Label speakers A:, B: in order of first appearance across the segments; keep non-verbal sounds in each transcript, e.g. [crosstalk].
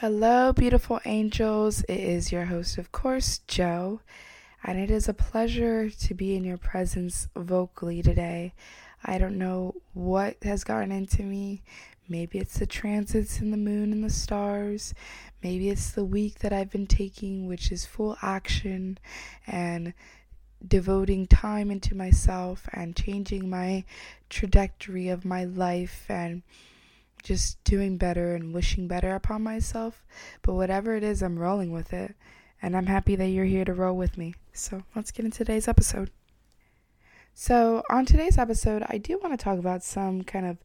A: Hello, beautiful angels. It is your host, of course, Joe, and it is a pleasure to be in your presence vocally today. I don't know what has gotten into me. Maybe it's the transits in the moon and the stars. Maybe it's the week that I've been taking, which is full action and devoting time into myself and changing my trajectory of my life and just doing better and wishing better upon myself. But whatever it is, I'm rolling with it. And I'm happy that you're here to roll with me. So let's get into today's episode. So, on today's episode, I do want to talk about some kind of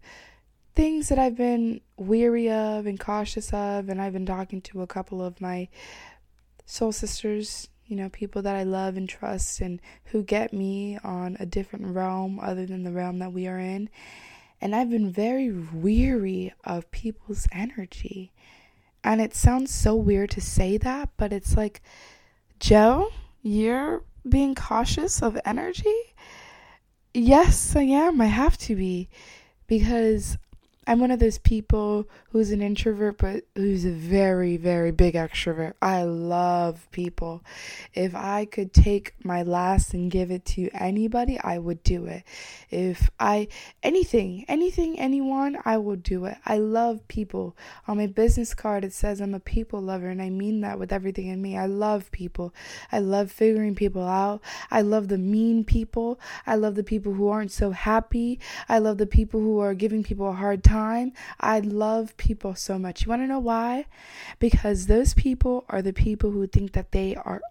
A: things that I've been weary of and cautious of. And I've been talking to a couple of my soul sisters, you know, people that I love and trust and who get me on a different realm other than the realm that we are in. And I've been very weary of people's energy. And it sounds so weird to say that, but it's like, Joe, you're being cautious of energy? Yes, I am. I have to be. Because I'm one of those people who's an introvert, but who's a very, very big extrovert. I love people. If I could take my last and give it to anybody, I would do it. If I, anything, anything, anyone, I will do it. I love people. On my business card, it says I'm a people lover, and I mean that with everything in me. I love people. I love figuring people out. I love the mean people. I love the people who aren't so happy. I love the people who are giving people a hard time time, I love people so much. You want to know why? Because those people are the people who think that they are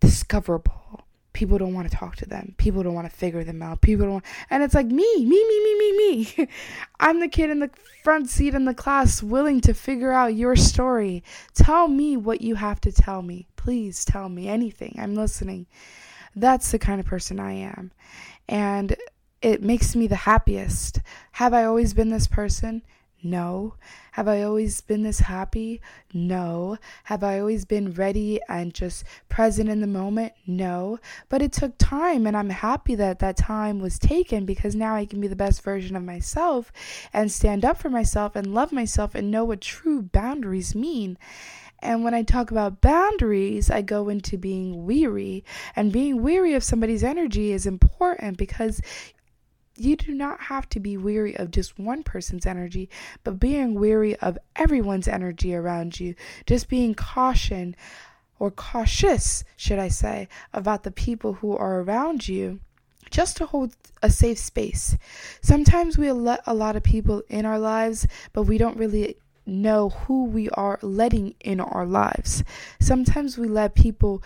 A: undiscoverable. People don't want to talk to them. People don't want to figure them out. People don't want, and it's like me, me, me, me, me, me. [laughs] I'm the kid in the front seat in the class willing to figure out your story. Tell me what you have to tell me. Please tell me anything. I'm listening. That's the kind of person I am. And it makes me the happiest. Have I always been this person? No. Have I always been this happy? No. Have I always been ready and just present in the moment? No. But it took time, and I'm happy that that time was taken because now I can be the best version of myself and stand up for myself and love myself and know what true boundaries mean. And when I talk about boundaries, I go into being weary. And being weary of somebody's energy is important because you do not have to be weary of just one person's energy, but being weary of everyone's energy around you. Just being caution or cautious, should I say, about the people who are around you just to hold a safe space. Sometimes we let a lot of people in our lives, but we don't really know who we are letting in our lives. Sometimes we let people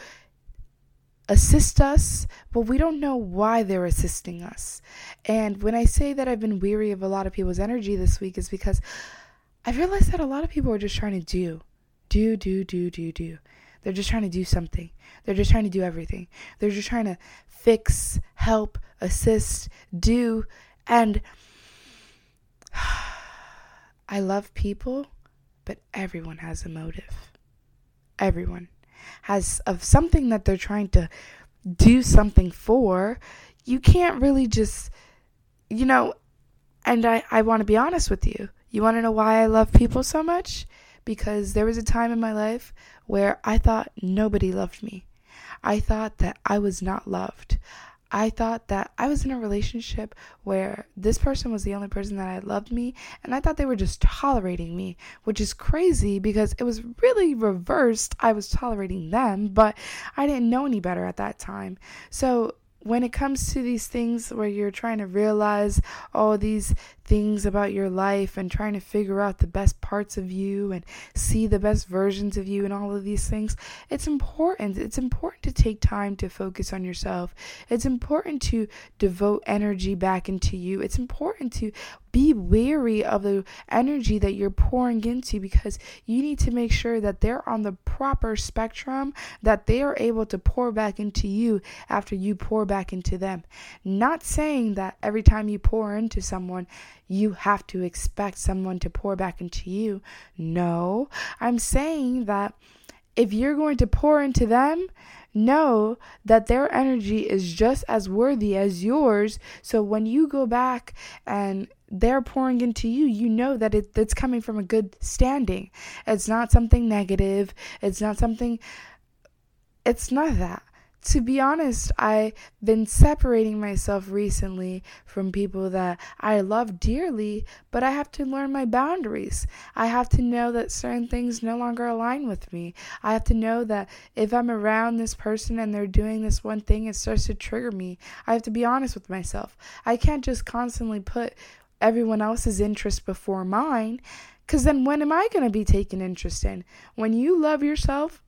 A: assist us, but we don't know why they're assisting us. And when I say that I've been weary of a lot of people's energy this week, is because I've realized that a lot of people are just trying to do, do, do, do, do, do. They're just trying to do something. They're just trying to do everything. They're just trying to fix, help, assist, do. And [sighs] I love people, but everyone has a motive. Everyone has of something that they're trying to do something for, you can't really just, you know, and I, I want to be honest with you. You want to know why I love people so much? Because there was a time in my life where I thought nobody loved me. I thought that I was not loved. I thought that I was in a relationship where this person was the only person that I loved me, and I thought they were just tolerating me, which is crazy because it was really reversed. I was tolerating them, but I didn't know any better at that time. So when it comes to these things where you're trying to realize all these things about your life and trying to figure out the best parts of you and see the best versions of you and all of these things, it's important. It's important to take time to focus on yourself. It's important to devote energy back into you. It's important to be wary of the energy that you're pouring into because you need to make sure that they're on the proper spectrum, that they are able to pour back into you after you pour back into them. Not saying that every time you pour into someone, you have to expect someone to pour back into you. No, I'm saying that if you're going to pour into them, know that their energy is just as worthy as yours. So when you go back and they're pouring into you, you know that it, it's coming from a good standing. It's not something negative. It's not something, it's not that to be honest, I've been separating myself recently from people that I love dearly, but I have to learn my boundaries. I have to know that certain things no longer align with me. I have to know that if I'm around this person and they're doing this one thing, it starts to trigger me. I have to be honest with myself. I can't just constantly put everyone else's interest before mine. Because then when am I going to be taken interest in? When you love yourself,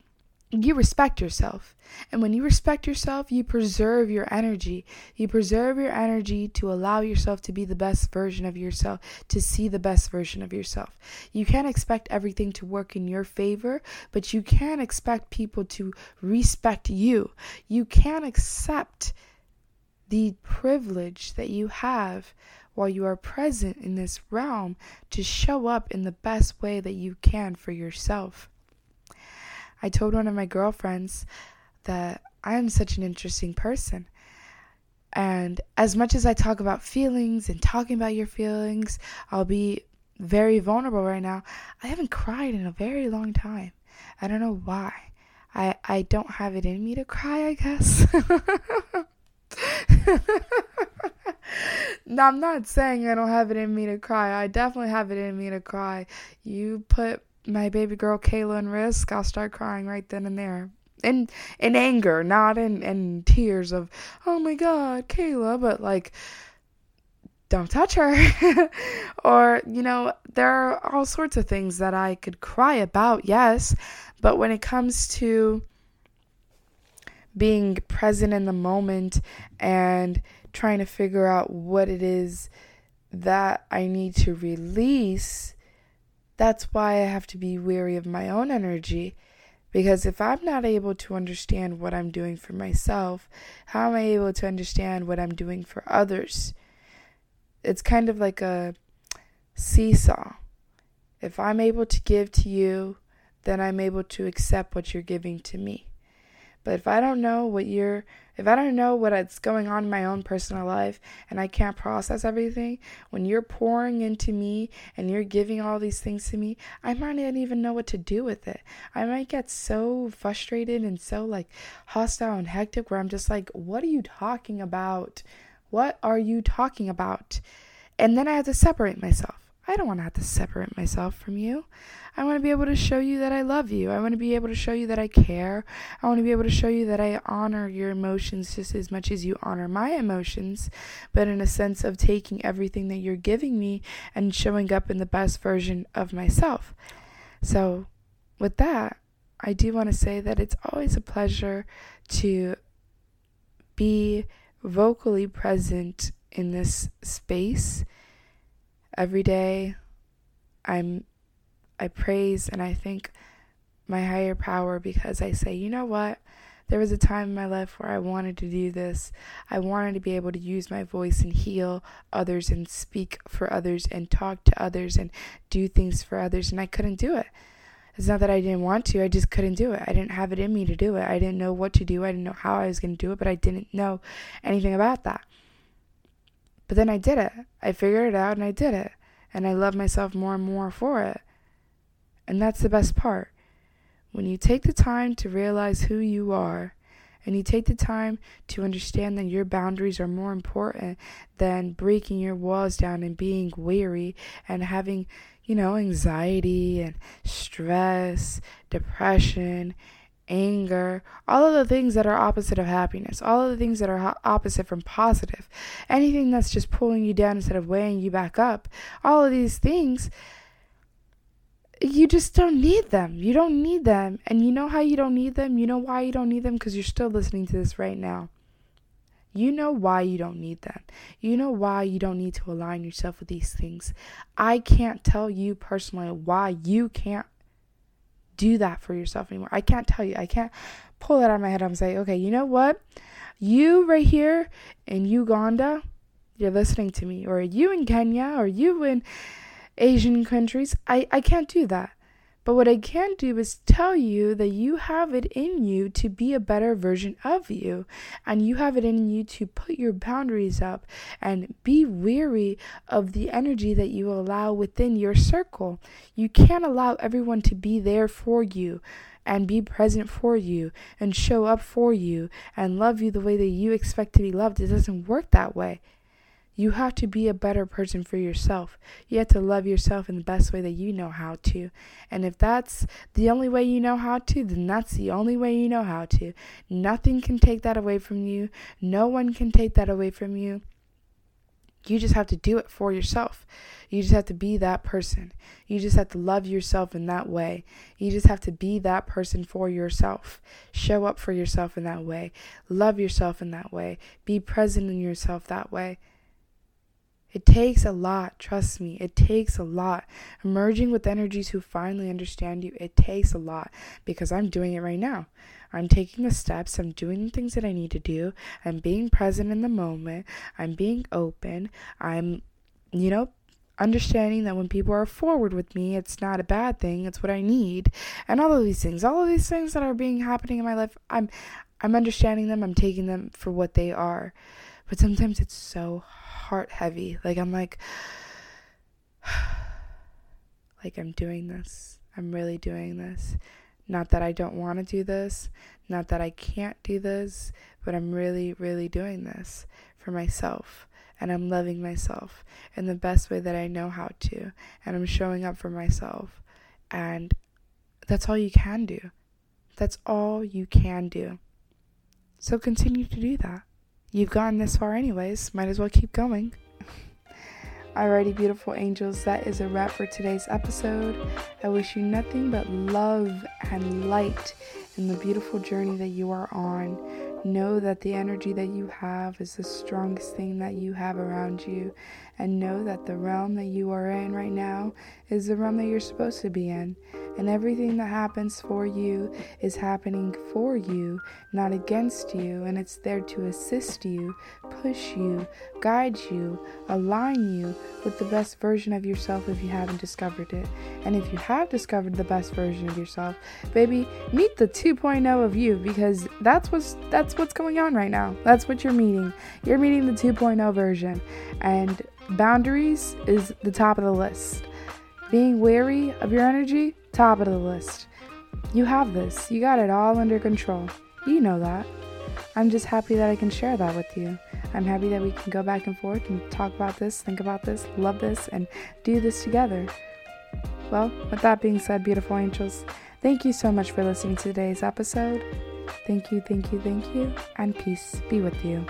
A: you respect yourself. And when you respect yourself, you preserve your energy. You preserve your energy to allow yourself to be the best version of yourself, to see the best version of yourself. You can't expect everything to work in your favor, but you can expect people to respect you. You can accept the privilege that you have while you are present in this realm to show up in the best way that you can for yourself. I told one of my girlfriends that I am such an interesting person. And as much as I talk about feelings and talking about your feelings, I'll be very vulnerable right now. I haven't cried in a very long time. I don't know why. I I don't have it in me to cry, I guess. [laughs] no, I'm not saying I don't have it in me to cry. I definitely have it in me to cry. You put my baby girl Kayla in risk, I'll start crying right then and there. In in anger, not in, in tears of, oh my god, Kayla, but like don't touch her. [laughs] or, you know, there are all sorts of things that I could cry about, yes, but when it comes to being present in the moment and trying to figure out what it is that I need to release, that's why I have to be wary of my own energy. Because if I'm not able to understand what I'm doing for myself, how am I able to understand what I'm doing for others? It's kind of like a seesaw. If I'm able to give to you, then I'm able to accept what you're giving to me. But if I don't know what you're if I don't know what's going on in my own personal life and I can't process everything, when you're pouring into me and you're giving all these things to me, I might not even know what to do with it. I might get so frustrated and so like hostile and hectic where I'm just like, what are you talking about? What are you talking about? And then I have to separate myself. I don't want to have to separate myself from you. I want to be able to show you that I love you. I want to be able to show you that I care. I want to be able to show you that I honor your emotions just as much as you honor my emotions, but in a sense of taking everything that you're giving me and showing up in the best version of myself. So, with that, I do want to say that it's always a pleasure to be vocally present in this space every day I'm I praise and I thank my higher power because I say, you know what? There was a time in my life where I wanted to do this. I wanted to be able to use my voice and heal others and speak for others and talk to others and do things for others, and I couldn't do it. It's not that I didn't want to, I just couldn't do it. I didn't have it in me to do it. I didn't know what to do. I didn't know how I was going to do it, but I didn't know anything about that. But then I did it. I figured it out and I did it and I love myself more and more for it. And that's the best part. When you take the time to realize who you are, and you take the time to understand that your boundaries are more important than breaking your walls down and being weary and having, you know, anxiety and stress, depression, anger, all of the things that are opposite of happiness, all of the things that are opposite from positive, anything that's just pulling you down instead of weighing you back up, all of these things, you just don't need them. You don't need them. And you know how you don't need them? You know why you don't need them? Because you're still listening to this right now. You know why you don't need them. You know why you don't need to align yourself with these things. I can't tell you personally why you can't do that for yourself anymore. I can't tell you. I can't pull that out of my head and say, okay, you know what? You right here in Uganda, you're listening to me, or you in Kenya, or you in Asian countries. I, I can't do that. But what I can do is tell you that you have it in you to be a better version of you. And you have it in you to put your boundaries up and be weary of the energy that you allow within your circle. You can't allow everyone to be there for you and be present for you and show up for you and love you the way that you expect to be loved. It doesn't work that way. You have to be a better person for yourself. You have to love yourself in the best way that you know how to. And if that's the only way you know how to, then that's the only way you know how to. Nothing can take that away from you. No one can take that away from you. You just have to do it for yourself. You just have to be that person. You just have to love yourself in that way. You just have to be that person for yourself. Show up for yourself in that way. Love yourself in that way. Be present in yourself that way. It takes a lot, trust me, it takes a lot. Merging with energies who finally understand you, it takes a lot because I'm doing it right now. I'm taking the steps, I'm doing the things that I need to do, I'm being present in the moment, I'm being open, I'm, you know, understanding that when people are forward with me, it's not a bad thing, it's what I need. And all of these things, all of these things that are being happening in my life, I'm I'm understanding them, I'm taking them for what they are. But sometimes it's so heart heavy. Like I'm like [sighs] like I'm doing this. I'm really doing this. Not that I don't want to do this, not that I can't do this, but I'm really really doing this for myself and I'm loving myself in the best way that I know how to and I'm showing up for myself. And that's all you can do. That's all you can do. So continue to do that. You've gotten this far, anyways. Might as well keep going. [laughs] Alrighty, beautiful angels, that is a wrap for today's episode. I wish you nothing but love and light in the beautiful journey that you are on. Know that the energy that you have is the strongest thing that you have around you. And know that the realm that you are in right now is the realm that you're supposed to be in. And everything that happens for you is happening for you, not against you. And it's there to assist you, push you, guide you, align you with the best version of yourself if you haven't discovered it. And if you have discovered the best version of yourself, baby, meet the 2.0 of you because that's what's that's what's going on right now. That's what you're meeting. You're meeting the 2.0 version. And boundaries is the top of the list. Being wary of your energy, top of the list. You have this. You got it all under control. You know that. I'm just happy that I can share that with you. I'm happy that we can go back and forth and talk about this, think about this, love this, and do this together. Well, with that being said, beautiful angels, thank you so much for listening to today's episode. Thank you, thank you, thank you, and peace be with you.